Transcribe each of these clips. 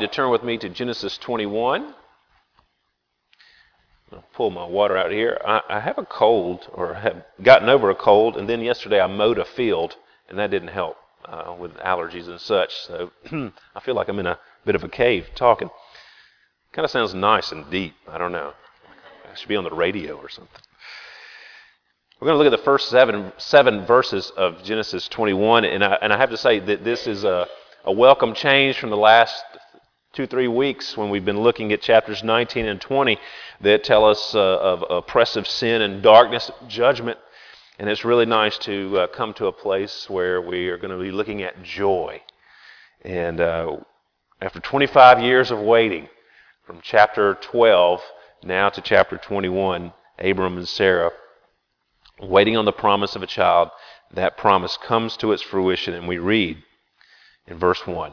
you to turn with me to Genesis 21. I'll pull my water out here. I, I have a cold, or have gotten over a cold, and then yesterday I mowed a field, and that didn't help uh, with allergies and such. So I feel like I'm in a bit of a cave talking. Kind of sounds nice and deep. I don't know. I should be on the radio or something. We're going to look at the first seven, seven verses of Genesis 21, and I, and I have to say that this is a, a welcome change from the last two, three weeks when we've been looking at chapters 19 and 20 that tell us uh, of oppressive sin and darkness, judgment. And it's really nice to uh, come to a place where we are going to be looking at joy. And uh, after 25 years of waiting, from chapter 12 now to chapter 21, Abram and Sarah waiting on the promise of a child, that promise comes to its fruition, and we read in verse 1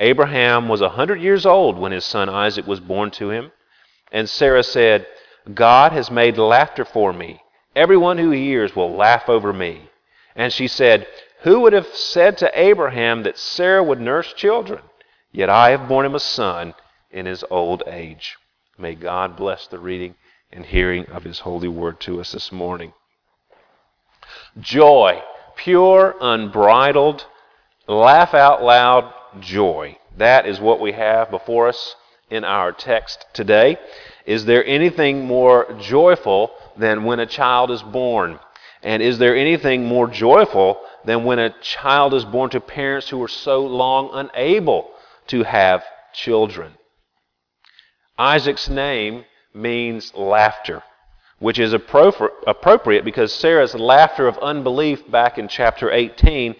Abraham was a hundred years old when his son Isaac was born to him. And Sarah said, God has made laughter for me. Everyone who hears will laugh over me. And she said, Who would have said to Abraham that Sarah would nurse children? Yet I have borne him a son in his old age. May God bless the reading and hearing of his holy word to us this morning. Joy, pure, unbridled, laugh out loud joy. That is what we have before us in our text today. Is there anything more joyful than when a child is born? And is there anything more joyful than when a child is born to parents who were so long unable to have children? Isaac's name means laughter which is appropriate because Sarah's laughter of unbelief back in chapter 18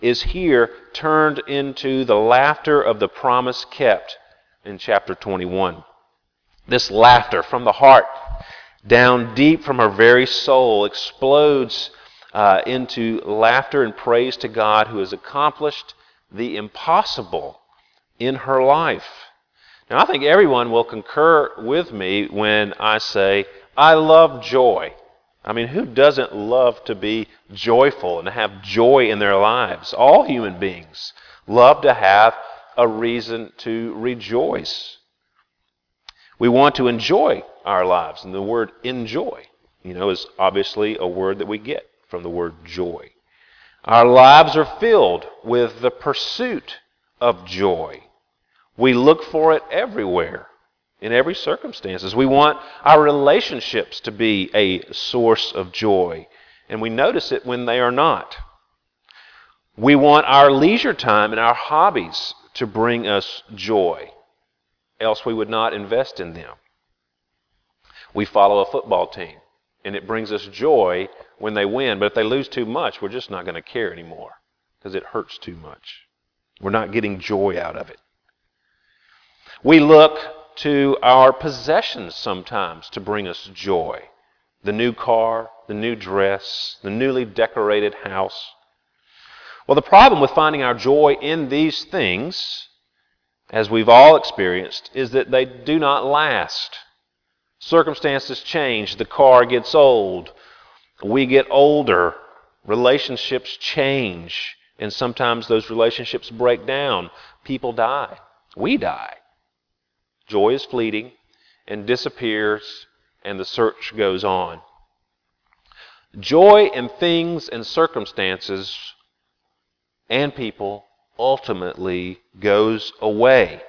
is here turned into the laughter of the promise kept in chapter 21. This laughter from the heart, down deep from her very soul, explodes uh, into laughter and praise to God who has accomplished the impossible in her life. Now, I think everyone will concur with me when I say, I love joy. I mean, who doesn't love to be joyful and have joy in their lives? All human beings love to have a reason to rejoice. We want to enjoy our lives, and the word enjoy, you know, is obviously a word that we get from the word joy. Our lives are filled with the pursuit of joy. We look for it everywhere in every circumstances. We want our relationships to be a source of joy, and we notice it when they are not. We want our leisure time and our hobbies to bring us joy, else we would not invest in them. We follow a football team, and it brings us joy when they win, but if they lose too much, we're just not going to care anymore because it hurts too much. We're not getting joy out of it. We look to our possessions sometimes to bring us joy the new car, the new dress, the newly decorated house. Well, the problem with finding our joy in these things, as we've all experienced, is that they do not last. Circumstances change, the car gets old, we get older, relationships change, and sometimes those relationships break down. People die. We die. Joy is fleeting and disappears, and the search goes on. Joy in things and circumstances and people ultimately goes away.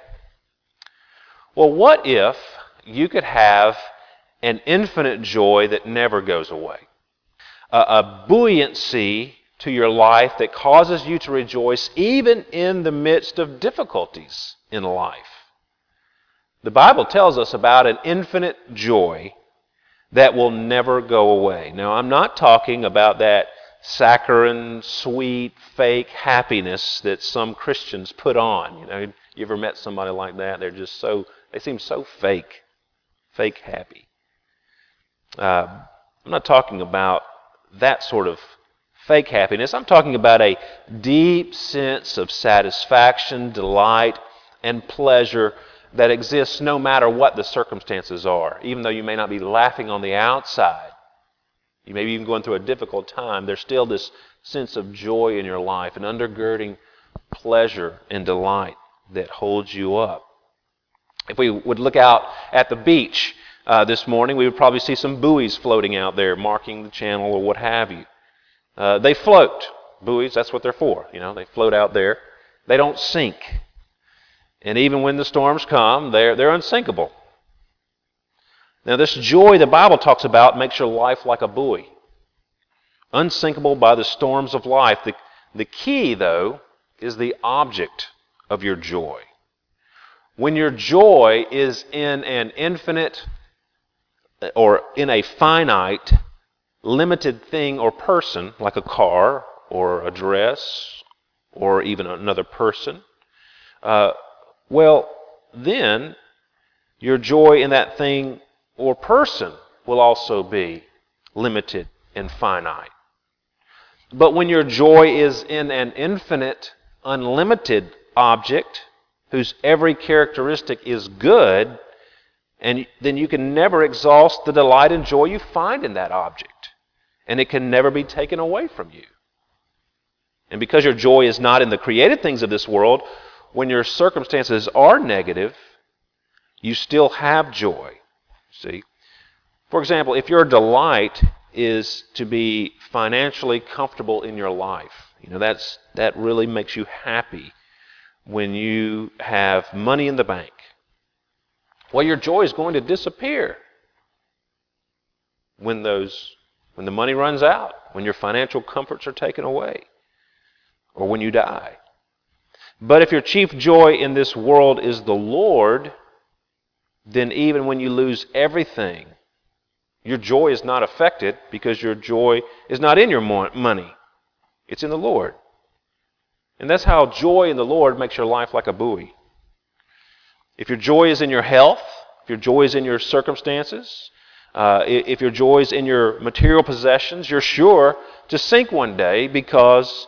Well, what if you could have an infinite joy that never goes away? A, a, buoyancy to your life that causes you to rejoice even in the midst of difficulties in life. The Bible tells us about an infinite joy that will never go away. Now, I'm not talking about that saccharine, sweet, fake happiness that some Christians put on. You know, you ever met somebody like that? They're just so, they seem so fake. fake happy. Uh, I'm not talking about that sort of fake happiness. I'm talking about a deep sense of satisfaction, delight, and pleasure that exists no matter what the circumstances are. Even though you may not be laughing on the outside, you may be even going through a difficult time, there's still this sense of joy in your life, an undergirding pleasure and delight that holds you up. If we would look out at the beach uh, this morning, we would probably see some buoys floating out there, marking the channel or what have you. Uh, they float. Buoys, that's what they're for. You know, they float out there. They don't sink. And even when the storms come, they're, they're unsinkable. Now, this joy the Bible talks about makes your life like a buoy, unsinkable by the storms of life. The, the key, though, is the object of your joy. When your joy is in an infinite or in a finite, limited thing or person, like a car or a dress or even another person, uh, well, then your joy in that thing or person will also be limited and finite. But when your joy is in an infinite, unlimited object whose every characteristic is good, and then you can never exhaust the delight and joy you find in that object. And it can never be taken away from you. And because your joy is not in the created things of this world, when your circumstances are negative, you still have joy. See? For example, if your delight is to be financially comfortable in your life, you know, that's, that really makes you happy when you have money in the bank. Well, your joy is going to disappear when those when the money runs out, when your financial comforts are taken away, or when you die. But if your chief joy in this world is the Lord, then even when you lose everything, your joy is not affected because your joy is not in your money. It's in the Lord. And that's how joy in the Lord makes your life like a buoy. If your joy is in your health, if your joy is in your circumstances, uh, if your joy is in your material possessions, you're sure to sink one day because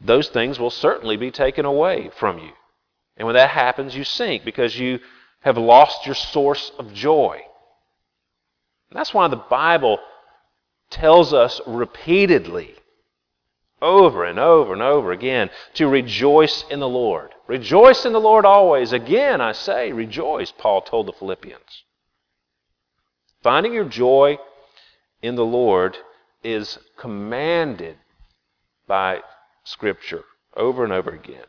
those things will certainly be taken away from you. And when that happens, you sink because you have lost your source of joy. And that's why the Bible tells us repeatedly over and over and over again to rejoice in the Lord. Rejoice in the Lord always. Again, I say, rejoice, Paul told the Philippians. Finding your joy in the Lord is commanded by Scripture over and over again.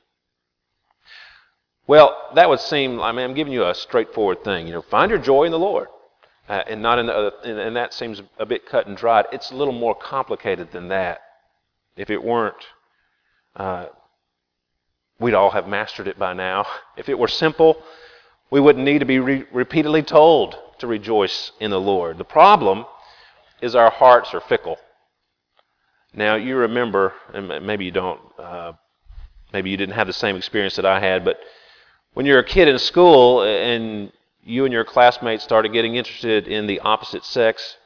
Well, that would seem, I mean, I'm giving you a straightforward thing. You know, find your joy in the Lord. Uh, and not in the other, and, and that seems a bit cut and dried. It's a little more complicated than that. If it weren't, uh, we'd all have mastered it by now. If it were simple, we wouldn't need to be re- repeatedly told to rejoice in the Lord. The problem is our hearts are fickle. Now, you remember, and maybe you don't, uh, maybe you didn't have the same experience that I had, but when you're a kid in school and you and your classmates started getting interested in the opposite sex,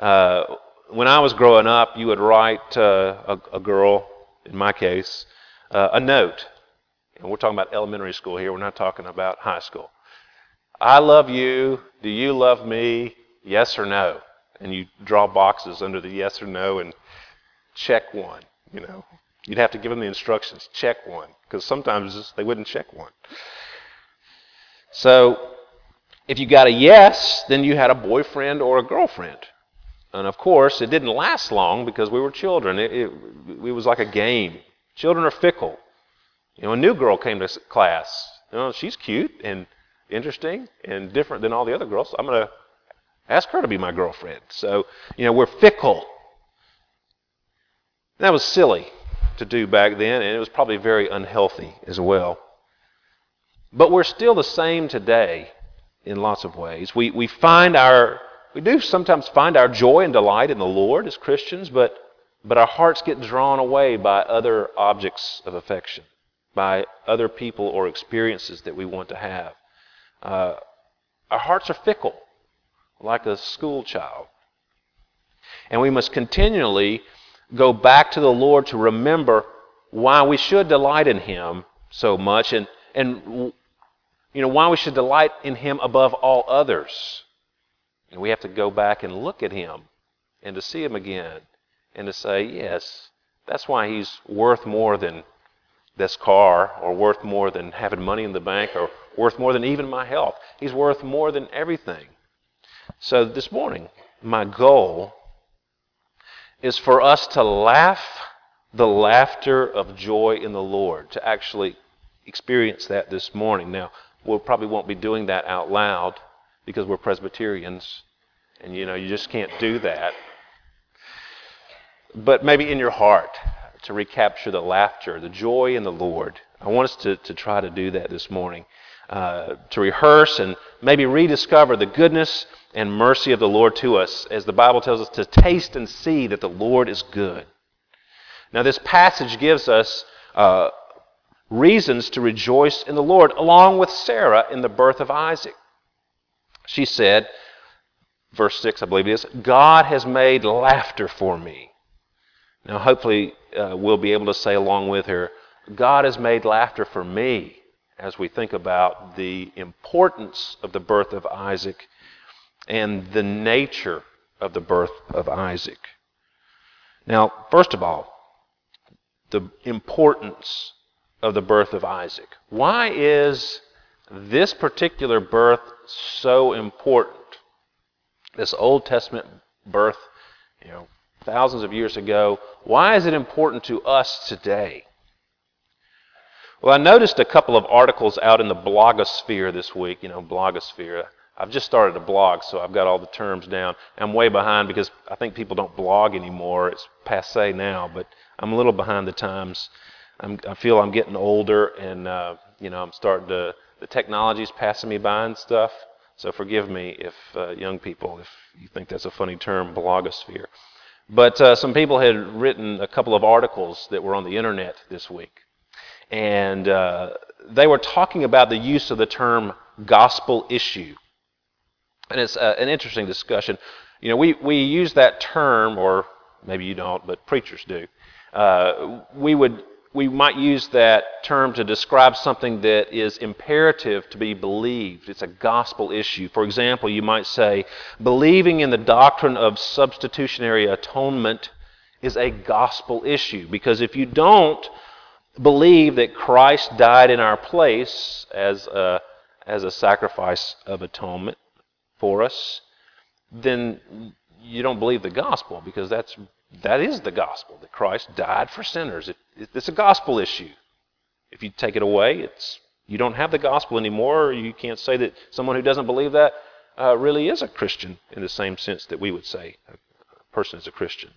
uh, when I was growing up, you would write uh, a, a, girl, in my case, uh, a note. And we're talking about elementary school here. We're not talking about high school. I love you. Do you love me? Yes or no? And you draw boxes under the yes or no and check one. You know, you'd have to give them the instructions. Check one, because sometimes they wouldn't check one. So, if you got a yes, then you had a boyfriend or a girlfriend. And of course, it didn't last long because we were children. It, it, it, was like a game. Children are fickle. You know, a new girl came to class. You know, she's cute and interesting and different than all the other girls. I'm going to ask her to be my girlfriend. So, you know, we're fickle. That was silly to do back then, and it was probably very unhealthy as well. But we're still the same today in lots of ways. We, we find our we do sometimes find our joy and delight in the Lord as Christians, but, but our hearts get drawn away by other objects of affection, by other people or experiences that we want to have. Uh, our hearts are fickle. like a school child. And we must continually go back to the Lord to remember why we should delight in Him so much and, and you know, why we should delight in Him above all others. And we have to go back and look at Him and to see Him again and to say, yes, that's why He's worth more than this car or worth more than having money in the bank or worth more than even my health. He's worth more than everything. So this morning, my goal is for us to laugh the laughter of joy in the Lord, to actually experience that this morning. Now, we probably won't be doing that out loud because we're Presbyterians, and you know, you just can't do that. But maybe in your heart, to recapture the laughter, the joy in the Lord. I want us to, to try to do that this morning. Uh, to rehearse and maybe rediscover the goodness and mercy of the Lord to us, as the Bible tells us to taste and see that the Lord is good. Now, this passage gives us uh, reasons to rejoice in the Lord, along with Sarah in the birth of Isaac. She said, verse 6, I believe it is, God has made laughter for me. Now, hopefully, uh, we'll be able to say along with her, God has made laughter for me as we think about the importance of the birth of Isaac and the nature of the birth of Isaac. Now, first of all, the importance of the birth of Isaac. Why is this particular birth so important? This Old Testament birth, you know, thousands of years ago. Why is it important to us today? Well, I noticed a couple of articles out in the blogosphere this week. You know, blogosphere. I've just started a blog, so I've got all the terms down. I'm way behind because I think people don't blog anymore. It's passe now, but I'm a little behind the times. I'm, i feel I'm getting older, and uh, you know, I'm starting to. The technology's passing me by and stuff. So forgive me if uh, young people, if you think that's a funny term, blogosphere. But uh, some people had written a couple of articles that were on the internet this week. And uh, they were talking about the use of the term gospel issue. And it's uh, an interesting discussion. You know, we, we use that term, or maybe you don't, but preachers do. Uh, we would we might use that term to describe something that is imperative to be believed. It's a gospel issue. For example, you might say, believing in the doctrine of substitutionary atonement is a gospel issue. Because if you don't believe that Christ died in our place as a, as a sacrifice of atonement for us, then you don't believe the gospel because that's that is the gospel, that Christ died for sinners. It, it, it's a gospel issue. If you take it away, it's you don't have the gospel anymore. You can't say that someone who doesn't believe that uh, really is a Christian in the same sense that we would say a person is a Christian.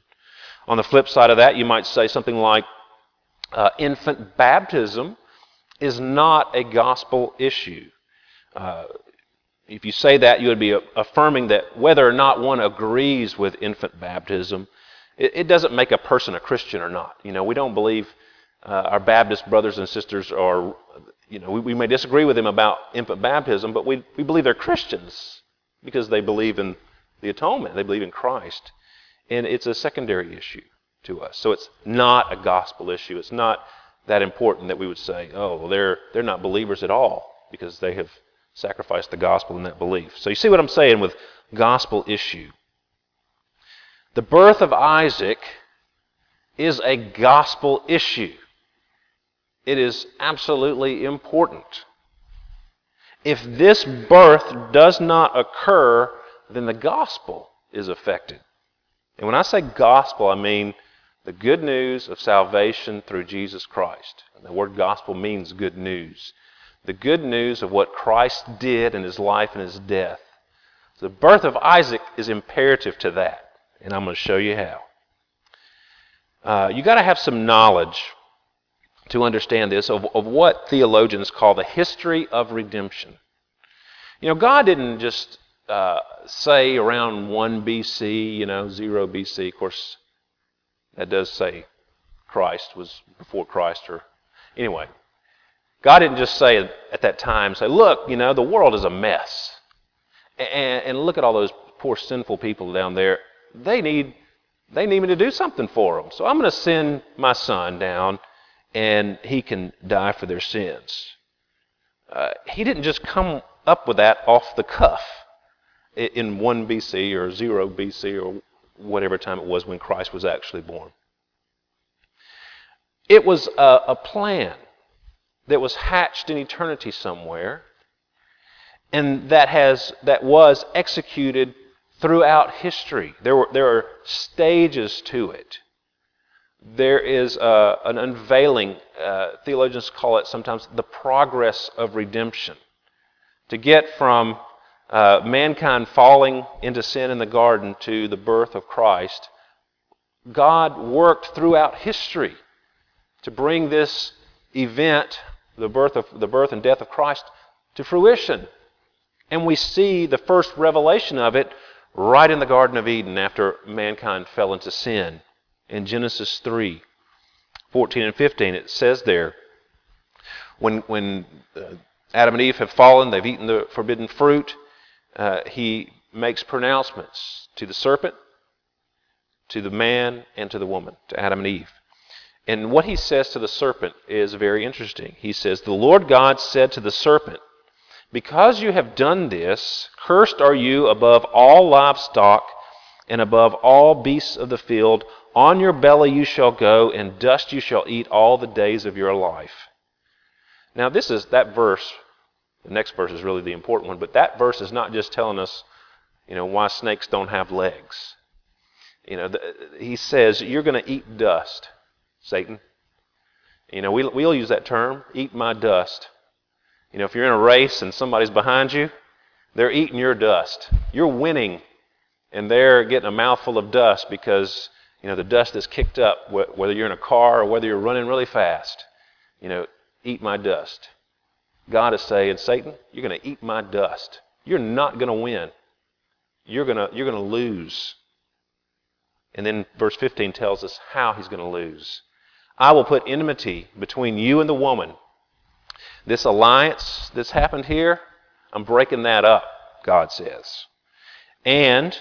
On the flip side of that, you might say something like uh, infant baptism is not a gospel issue. Uh, if you say that, you would be affirming that whether or not one agrees with infant baptism it, it doesn't make a person a Christian or not. You know, we don't believe uh, our Baptist brothers and sisters are, you know, we, we may disagree with them about infant baptism, but we, we believe they're Christians because they believe in the atonement, they believe in Christ. And it's a secondary issue to us. So it's not a gospel issue. It's not that important that we would say, oh, well, they're, they're not believers at all because they have sacrificed the gospel in that belief. So you see what I'm saying with gospel issue. The birth of Isaac is a gospel issue. It is absolutely important. If this birth does not occur, then the gospel is affected. And when I say gospel, I mean the good news of salvation through Jesus Christ. And the word gospel means good news. The good news of what Christ did in his life and his death. The birth of Isaac is imperative to that and I'm going to show you how. Uh, you got to have some knowledge to understand this of, of what theologians call the history of redemption. You know, God didn't just uh, say around 1 BC, you know, 0 BC. Of course, that does say Christ was before Christ, or anyway. God didn't just say at that time, say, look, you know, the world is a mess. And, and look at all those poor sinful people down there, they need, they need me to do something for them. So I'm going to send my son down and he can die for their sins. Uh, he didn't just come up with that off the cuff in 1 BC or 0 BC or whatever time it was when Christ was actually born. It was a, a plan that was hatched in eternity somewhere and that has that was executed throughout history. There were there are stages to it. There is a, an unveiling. Uh, theologians call it sometimes the progress of redemption. To get from uh, mankind falling into sin in the garden to the birth of Christ, God worked throughout history to bring this event, the birth, of, the birth and death of Christ, to fruition. And we see the first revelation of it right in the Garden of Eden after mankind fell into sin. In Genesis 3 14 and 15, it says there, when, when uh, Adam and Eve have fallen, they've eaten the forbidden fruit, uh, he makes pronouncements to the serpent, to the man, and to the woman, to Adam and Eve. And what he says to the serpent is very interesting. He says, The Lord God said to the serpent, because you have done this, cursed are you above all livestock and above all beasts of the field. On your belly you shall go, and dust you shall eat all the days of your life. Now, this is that verse. The next verse is really the important one, but that verse is not just telling us, you know, why snakes don't have legs. You know, the, he says, You're going to eat dust, Satan. You know, we, we'll use that term, eat my dust. You know, if you're in a race and somebody's behind you, they're eating your dust. You're winning, and they're getting a mouthful of dust because, you know, the dust is kicked up, whether you're in a car or whether you're running really fast. You know, eat my dust. God is saying, Satan, you're going to eat my dust. You're not going to win. You're going to, you're going to lose. And then verse 15 tells us how he's going to lose. I will put enmity between you and the woman, this alliance that's happened here, I'm breaking that up, God says. And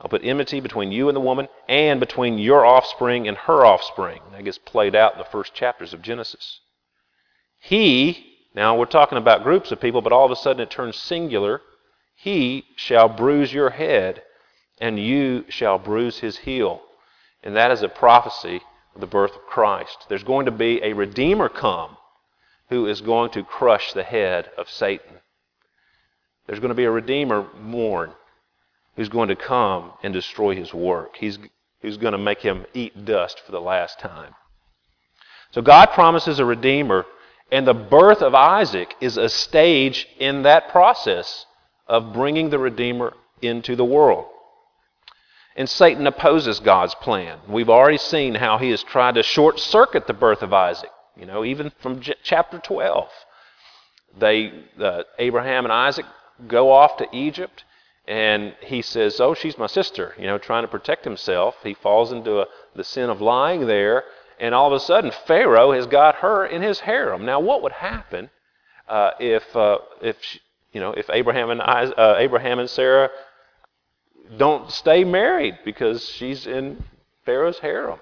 I'll put enmity between you and the woman, and between your offspring and her offspring. That gets played out in the first chapters of Genesis. He, now we're talking about groups of people, but all of a sudden it turns singular. He shall bruise your head, and you shall bruise his heel. And that is a prophecy of the birth of Christ. There's going to be a Redeemer come who is going to crush the head of Satan. There's going to be a Redeemer born who's going to come and destroy his work. He's, who's going to make him eat dust for the last time. So God promises a Redeemer, and the birth of Isaac is a stage in that process of bringing the Redeemer into the world. And Satan opposes God's plan. We've already seen how he has tried to short circuit the birth of Isaac. You know, even from J- chapter 12, they uh, Abraham and Isaac go off to Egypt, and he says, "Oh, she's my sister." You know, trying to protect himself, he falls into a, the sin of lying there, and all of a sudden, Pharaoh has got her in his harem. Now, what would happen uh, if uh, if she, you know if Abraham and Isaac, uh, Abraham and Sarah don't stay married because she's in Pharaoh's harem?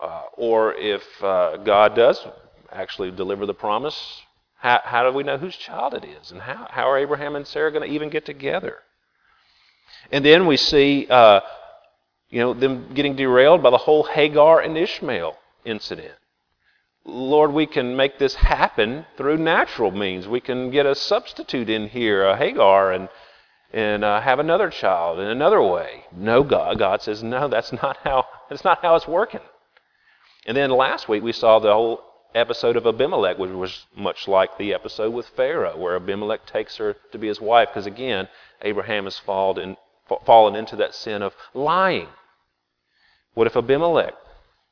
Uh, or if uh, God does actually deliver the promise, how, how, do we know whose child it is? And how, how are Abraham and Sarah going to even get together? And then we see, uh, you know, them getting derailed by the whole Hagar and Ishmael incident. Lord, we can make this happen through natural means. We can get a substitute in here, a Hagar, and and uh, have another child in another way. No, God. God says, no, that's not how. That's not how it's working. And then last week we saw the whole episode of Abimelech, which was much like the episode with Pharaoh, where Abimelech takes her to be his wife, because again, Abraham has fallen, fallen into that sin of lying. What if Abimelech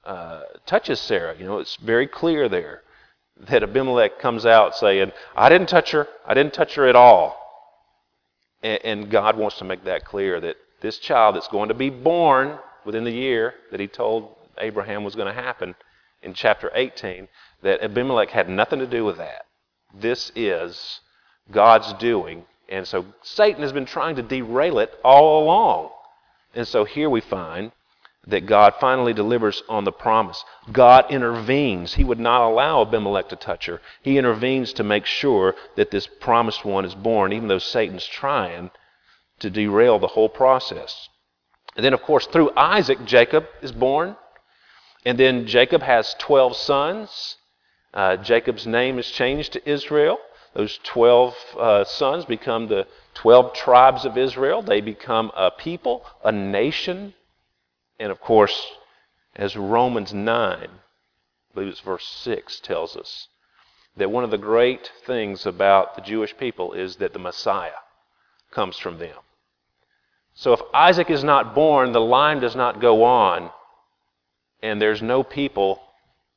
uh, touches Sarah? You know, it's very clear there that Abimelech comes out saying, I didn't touch her. I didn't touch her at all. And, and God wants to make that clear that this child that's going to be born within the year that he told Abraham was going to happen in chapter 18, that Abimelech had nothing to do with that. This is God's doing, And so Satan has been trying to derail it all along. And so here we find that God finally delivers on the promise. God intervenes. He would not allow Abimelech to touch her. He intervenes to make sure that this promised one is born, even though Satan's trying to derail the whole process. And then, of course, through Isaac, Jacob is born. And then Jacob has 12 sons. Uh, Jacob's name is changed to Israel. Those 12 uh, sons become the 12 tribes of Israel. They become a people, a nation. And of course, as Romans 9, I believe it's verse 6, tells us, that one of the great things about the Jewish people is that the Messiah comes from them. So if Isaac is not born, the line does not go on, and there's no people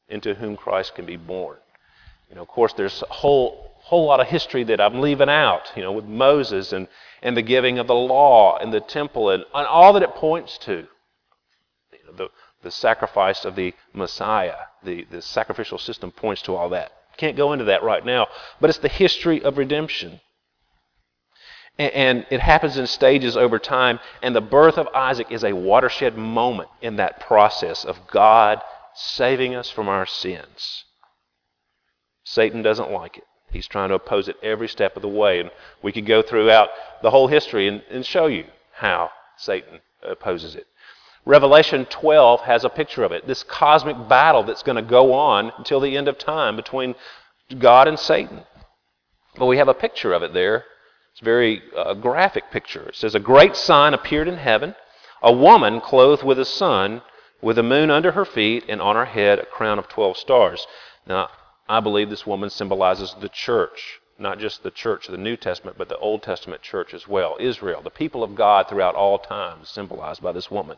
into whom Christ can be born. You know, of course, there's a whole whole lot of history that I'm leaving out. You know, with Moses and and the giving of the law and the temple and, and all that it points to. The the sacrifice of the Messiah, the the sacrificial system points to all that. Can't go into that right now, but it's the history of redemption. And it happens in stages over time. And the birth of Isaac is a watershed moment in that process of God saving us from our sins. Satan doesn't like it. He's trying to oppose it every step of the way. And we could go throughout the whole history and, and show you how Satan opposes it. Revelation 12 has a picture of it this cosmic battle that's going to go on until the end of time between God and Satan. But we have a picture of it there it's a very uh, graphic picture. It says, A great sign appeared in heaven a woman clothed with a sun, with the moon under her feet, and on her head a crown of 12 stars. Now, I believe this woman symbolizes the church, not just the church of the New Testament, but the Old Testament church as well. Israel, the people of God throughout all time, symbolized by this woman.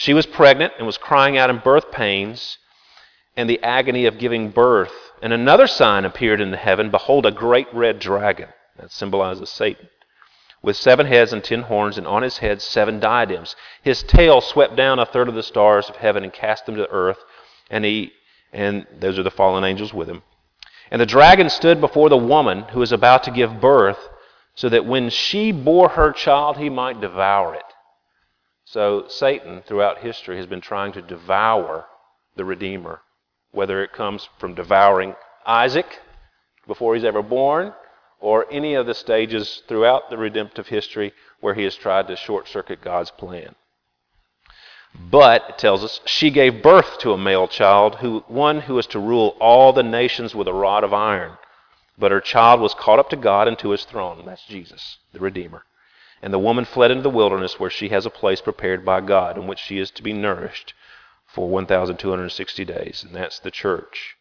She was pregnant and was crying out in birth pains and the agony of giving birth. And another sign appeared in the heaven Behold, a great red dragon that symbolizes Satan. With seven heads and ten horns, and on his head seven diadems. His tail swept down a third of the stars of heaven and cast them to earth, and he and those are the fallen angels with him. And the dragon stood before the woman who was about to give birth, so that when she bore her child, he might devour it. So Satan, throughout history, has been trying to devour the Redeemer, whether it comes from devouring Isaac before he's ever born, or any of the stages throughout the redemptive history where he has tried to short circuit God's plan. But, it tells us, she gave birth to a male child, who, one who is to rule all the nations with a rod of iron. But her child was caught up to God and to his throne. That's Jesus, the Redeemer. And the woman fled into the wilderness where she has a place prepared by God in which she is to be nourished for 1,260 days. And that's the church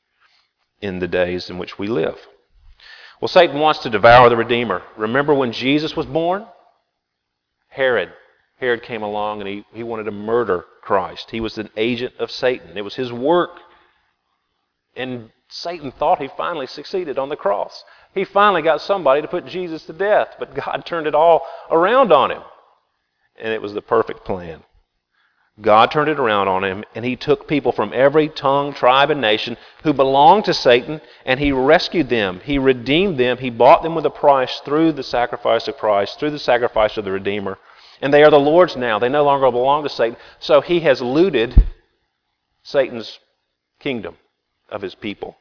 in the days in which we live. Well, Satan wants to devour the Redeemer. Remember when Jesus was born? Herod. Herod came along and he, he wanted to murder Christ. He was an agent of Satan. It was his work. And Satan thought he finally succeeded on the cross. He finally got somebody to put Jesus to death, but God turned it all around on him. And it was the perfect plan. God turned it around on him, and he took people from every tongue, tribe, and nation who belonged to Satan, and he rescued them. He redeemed them. He bought them with a price through the sacrifice of Christ, through the sacrifice of the Redeemer. And they are the Lord's now. They no longer belong to Satan. So he has looted Satan's kingdom of his people.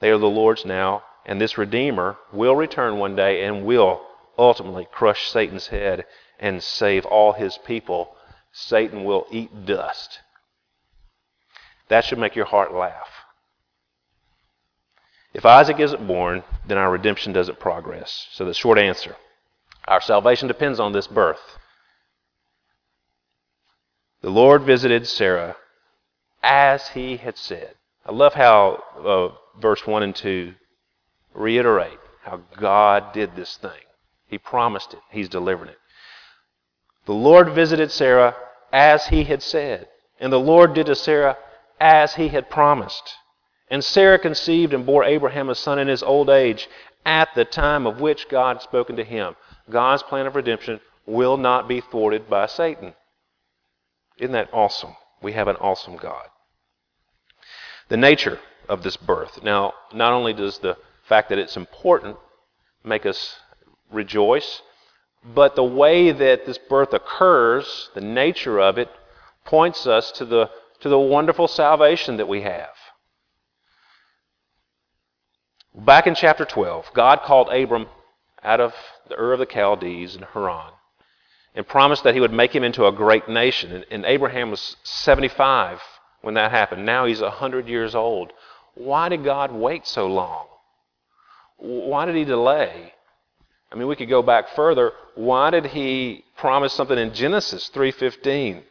They are the Lord's now, and this Redeemer will return one day and will ultimately crush Satan's head and save all his people, Satan will eat dust. That should make your heart laugh. If Isaac isn't born, then our redemption doesn't progress. So the short answer our salvation depends on this birth. The Lord visited Sarah as he had said. I love how uh, verse 1 and 2 reiterate how God did this thing. He promised it, He's delivering it. The Lord visited Sarah as he had said, and the Lord did to Sarah as he had promised. And Sarah conceived and bore Abraham a son in his old age at the time of which God had spoken to him. God's plan of redemption will not be thwarted by Satan. Isn't that awesome? We have an awesome God. The nature of this birth. Now, not only does the fact that it's important make us rejoice. But the way that this birth occurs, the nature of it, points us to the, to the wonderful salvation that we have. Back in chapter 12, God called Abram out of the Ur of the Chaldees in Haran and promised that he would make him into a great nation. And, and Abraham was 75 when that happened. Now he's 100 years old. Why did God wait so long? Why did he delay? I mean, we could go back further. Why did he promise something in Genesis 3:15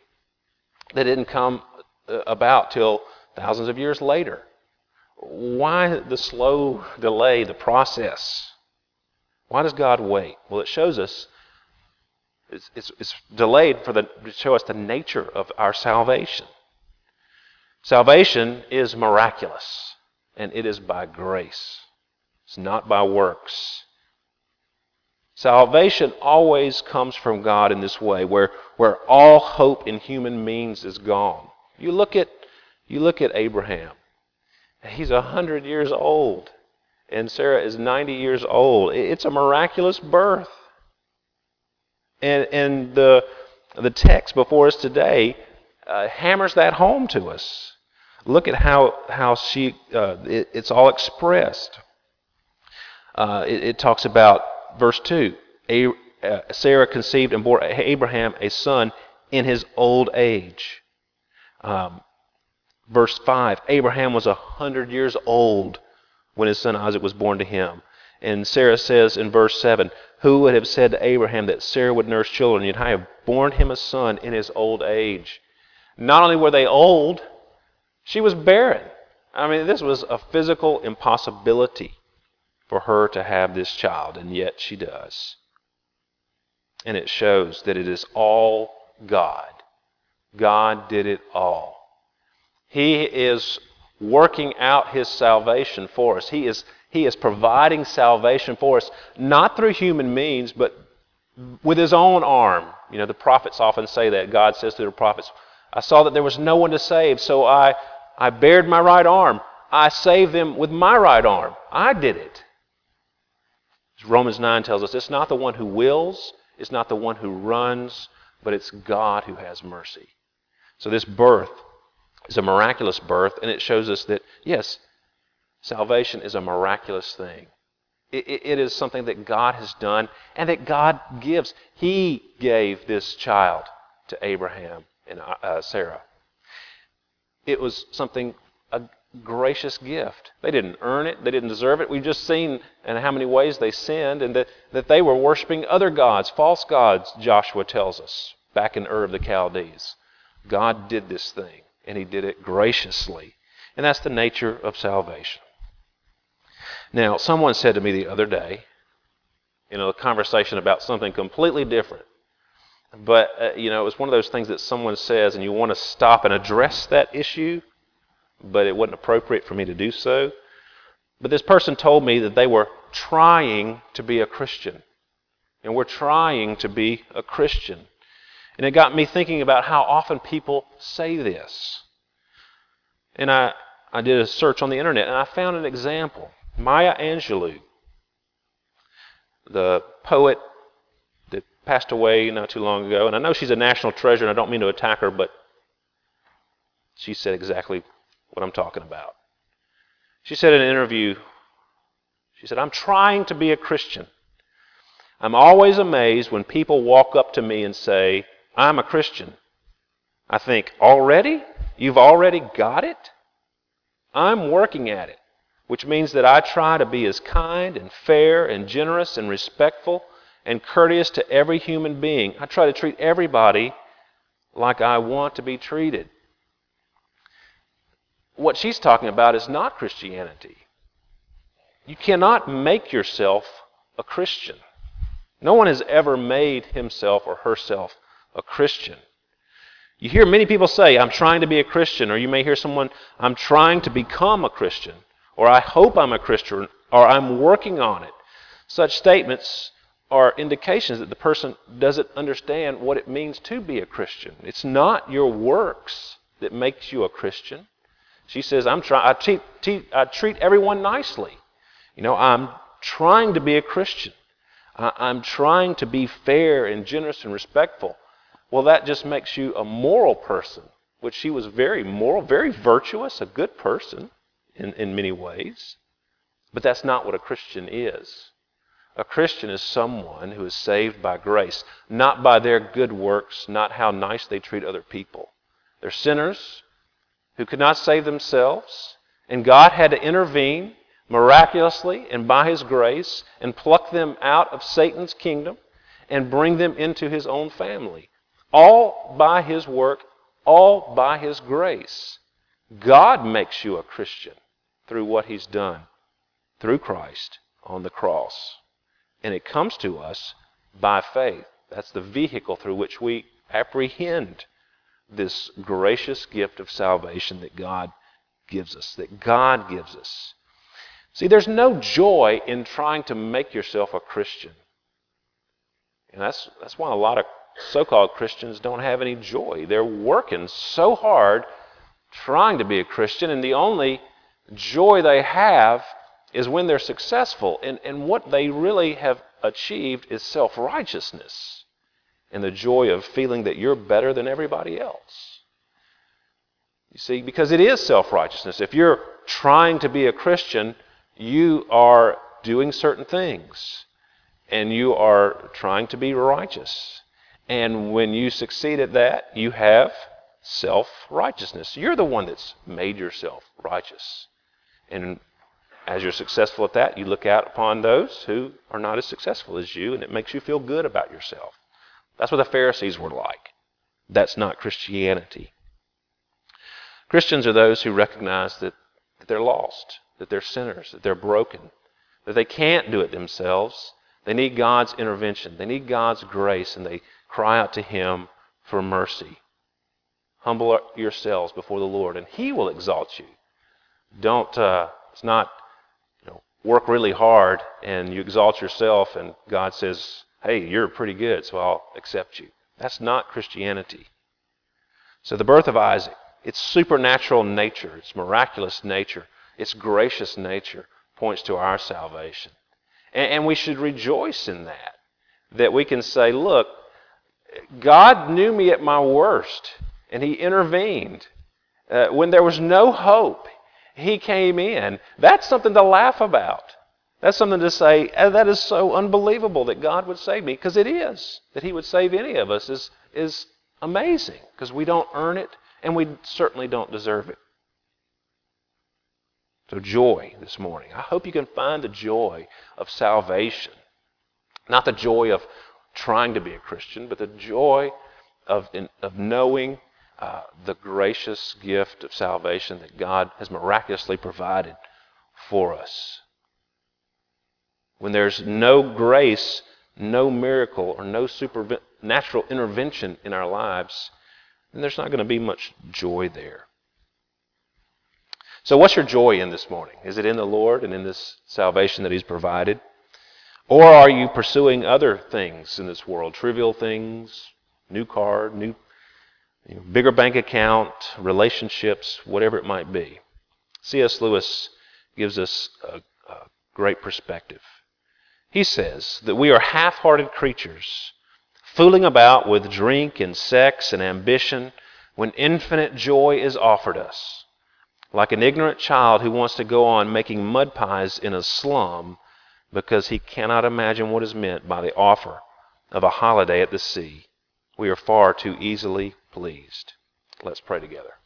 that didn't come uh, about till thousands of years later? Why the slow delay, the process? Why does God wait? Well, it shows us it's, it's, it's delayed for the, to show us the nature of our salvation. Salvation is miraculous, and it is by grace. It's not by works. Salvation always comes from God in this way, where, where all hope in human means is gone. You look at, you look at Abraham. He's a hundred years old, and Sarah is 90 years old. It's a miraculous birth. And, and the, the text before us today uh, hammers that home to us. Look at how, how she, uh, it, it's all expressed. Uh, it, it, talks about, verse 2 a, uh, Sarah conceived and bore Abraham a son in his old age. Um, verse 5 Abraham was a hundred years old when his son Isaac was born to him. And Sarah says in verse 7 Who would have said to Abraham that Sarah would nurse children, yet I have borne him a son in his old age? Not only were they old, she was barren. I mean, this was a physical impossibility for her to have this child, and yet she does. And it shows that it is all God. God did it all. He is working out his salvation for us. He is he is providing salvation for us, not through human means, but with His own arm. You know, the prophets often say that. God says to the prophets, I saw that there was no one to save, so I, I bared my right arm. I saved them with my right arm. I did it. As Romans 9 tells us, it's not the one who wills, it's not the one who runs, but it's God who has mercy. So this birth is a miraculous birth, and it shows us that, yes, Salvation is a miraculous thing. It, is something that God has done and that God gives. He gave this child to Abraham and uh, Sarah. It was something, a gracious gift. They didn't earn it, they didn't deserve it. We've just seen in how many ways they sinned and that, that they were worshiping other gods, false gods, Joshua tells us, back in Ur of the Chaldees. God did this thing, and He did it graciously. And that's the nature of salvation. Now, someone said to me the other day, know, a conversation about something completely different. But, uh, you know, it was one of those things that someone says and you want to stop and address that issue, but it wasn't appropriate for me to do so. But this person told me that they were trying to be a Christian. And we're trying to be a Christian. And it got me thinking about how often people say this. And I, I did a search on the internet and I found an example. Maya Angelou, the poet passed away not too long ago, and I know she's a national treasure, and I don't mean to attack her, but she said exactly what I'm talking about. She said in an interview, she said, I'm trying to be a Christian. I'm always amazed when people walk up to me and say, I'm a Christian. I think, already? You've already got it? I'm working at it which means that I try to be as kind and fair and generous and respectful and courteous to every human being. I try to treat everybody like I want to be treated. What she's talking about is not Christianity. You cannot make yourself a Christian. No one has ever made himself or herself a Christian. You hear many people say, I'm trying to be a Christian, or you may hear someone, I'm trying to become a Christian or I hope I'm a Christian, or I'm working on it. Such statements are indications that the person doesn't understand what it means to be a Christian. It's not your works that makes you a Christian. She says, I'm trying, I treat, I treat everyone nicely. You know, I'm trying to be a Christian. I'm trying to be fair and generous and respectful. Well, that just makes you a moral person, which she was very moral, very virtuous, a good person in, in many ways. But that's not what a Christian is. A Christian is someone who is saved by grace, not by their good works, not how nice they treat other people. They're sinners who could not save themselves, and God had to intervene miraculously and by His grace and pluck them out of Satan's kingdom and bring them into His own family. All by His work, all by His grace. God makes you a Christian through what He's done through Christ on the cross. And it comes to us by faith. That's the vehicle through which we apprehend this gracious gift of salvation that God gives us, that God gives us. See, there's no joy in trying to make yourself a Christian. And that's, that's why a lot of so called Christians don't have any joy. They're working so hard trying to be a Christian, and the only joy they have is when they're successful. And, and what they really have achieved is self righteousness and the joy of feeling that you're better than everybody else. You see, because it is self righteousness. If you're trying to be a Christian, you are doing certain things and you are trying to be righteous. And when you succeed at that, you have self righteousness. You're the one that's made yourself righteous. And as you're successful at that, you look out upon those who are not as successful as you, and it makes you feel good about yourself. That's what the Pharisees were like. That's not Christianity. Christians are those who recognize that, that they're lost, that they're sinners, that they're broken, that they can't do it themselves. They need God's intervention, they need God's grace, and they cry out to Him for mercy. Humble yourselves before the Lord, and He will exalt you. Don't, uh, it's not work really hard and you exalt yourself and God says, hey, you're pretty good, so I'll accept you. That's not Christianity. So the birth of Isaac, its supernatural nature, its miraculous nature, its gracious nature points to our salvation. And, and we should rejoice in that. That we can say, look, God knew me at my worst, and He intervened. Uh, when there was no hope, he came in. That's something to laugh about. That's something to say, oh, that is so unbelievable that God would save me, because it is. That He would save any of us is, is amazing, because we don't earn it, and we certainly don't deserve it. So, joy this morning. I hope you can find the joy of salvation. Not the joy of trying to be a Christian, but the joy of, of knowing uh, the gracious gift of salvation that God has miraculously provided for us. When there's no grace, no miracle, or no supernatural intervention in our lives, then there's not going to be much joy there. So, what's your joy in this morning? Is it in the Lord and in this salvation that He's provided? Or are you pursuing other things in this world? Trivial things, new car, new you know, bigger bank account, relationships, whatever it might be. C.S. Lewis gives us a, a great perspective. He says that we are half hearted creatures, fooling about with drink and sex and ambition when infinite joy is offered us. Like an ignorant child who wants to go on making mud pies in a slum because he cannot imagine what is meant by the offer of a holiday at the sea. We are far too easily pleased. Let's pray together.